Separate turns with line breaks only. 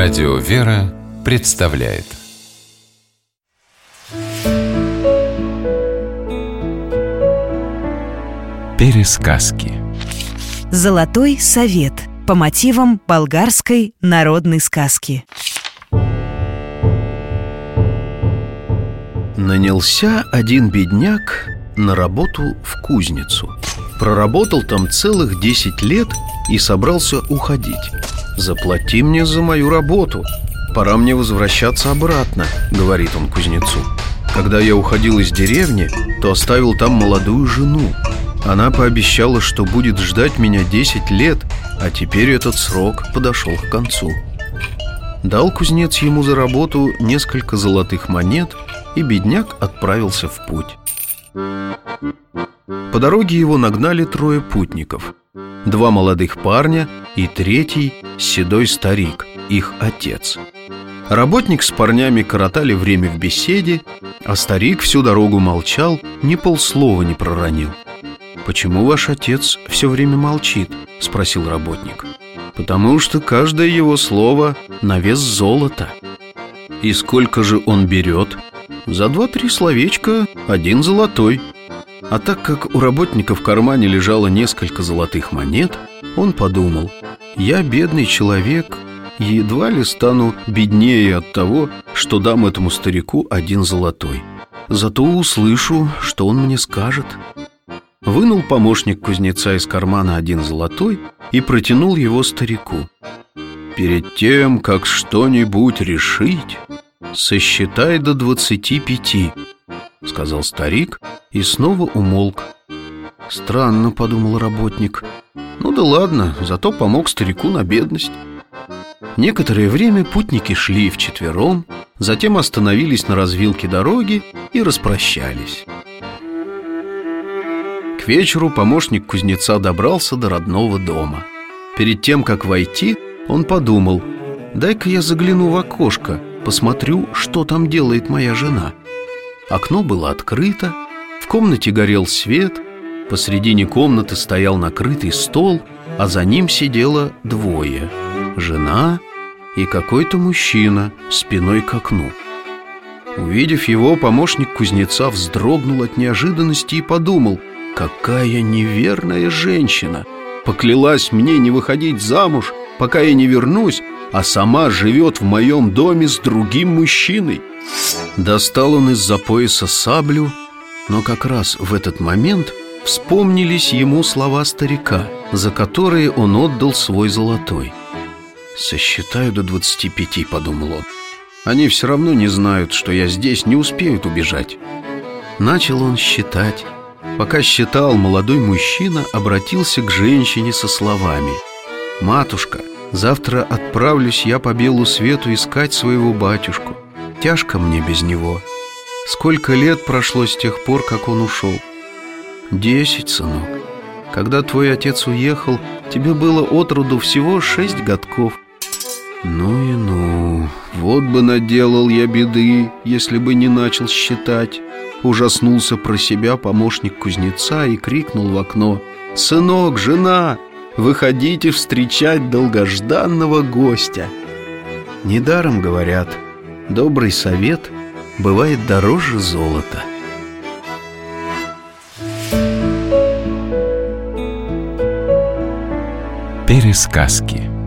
Радио «Вера» представляет. Пересказки.
Золотой совет по мотивам болгарской народной сказки.
Нанялся один бедняк на работу в кузницу. Проработал там целых 10 лет и собрался уходить «Заплати мне за мою работу, пора мне возвращаться обратно», — говорит он кузнецу. Когда я уходил из деревни, то оставил там молодую жену. Она пообещала, что будет ждать меня 10 лет, а теперь этот срок подошел к концу Дал кузнец ему за работу несколько золотых монет, и бедняк отправился в путь. По дороге его нагнали трое путников Два молодых парня и третий седой старик, их отец Работник с парнями коротали время в беседе А старик всю дорогу молчал, ни полслова не проронил «Почему ваш отец все время молчит?» – спросил работник «Потому что каждое его слово на вес золота». «И сколько же он берет?» «За два-три словечка один золотой», а так как у работника в кармане лежало несколько золотых монет, он подумал, я бедный человек, едва ли стану беднее от того, что дам этому старику один золотой. Зато услышу, что он мне скажет. Вынул помощник кузнеца из кармана один золотой и протянул его старику. Перед тем, как что-нибудь решить, сосчитай до двадцати пяти, сказал старик и снова умолк. Странно, подумал работник. Ну да ладно, зато помог старику на бедность. Некоторое время путники шли вчетвером, затем остановились на развилке дороги и распрощались. К вечеру помощник кузнеца добрался до родного дома. Перед тем, как войти, он подумал, дай-ка я загляну в окошко, посмотрю, что там делает моя жена. Окно было открыто, комнате горел свет, посредине комнаты стоял накрытый стол, а за ним сидело двое – жена и какой-то мужчина спиной к окну. Увидев его, помощник кузнеца вздрогнул от неожиданности и подумал, какая неверная женщина. Поклялась мне не выходить замуж, пока я не вернусь, а сама живет в моем доме с другим мужчиной. Достал он из-за пояса саблю но как раз в этот момент вспомнились ему слова старика, за которые он отдал свой золотой. «Сосчитаю до двадцати пяти», — подумал он. «Они все равно не знают, что я здесь, не успеют убежать». Начал он считать. Пока считал, молодой мужчина обратился к женщине со словами «Матушка, завтра отправлюсь я по белу свету искать своего батюшку. Тяжко мне без него». Сколько лет прошло с тех пор, как он ушел? Десять, сынок. Когда твой отец уехал, тебе было от роду всего шесть годков. Ну и ну, вот бы наделал я беды, если бы не начал считать. Ужаснулся про себя помощник кузнеца и крикнул в окно. «Сынок, жена, выходите встречать долгожданного гостя!» Недаром говорят, добрый совет – бывает дороже золота.
Пересказки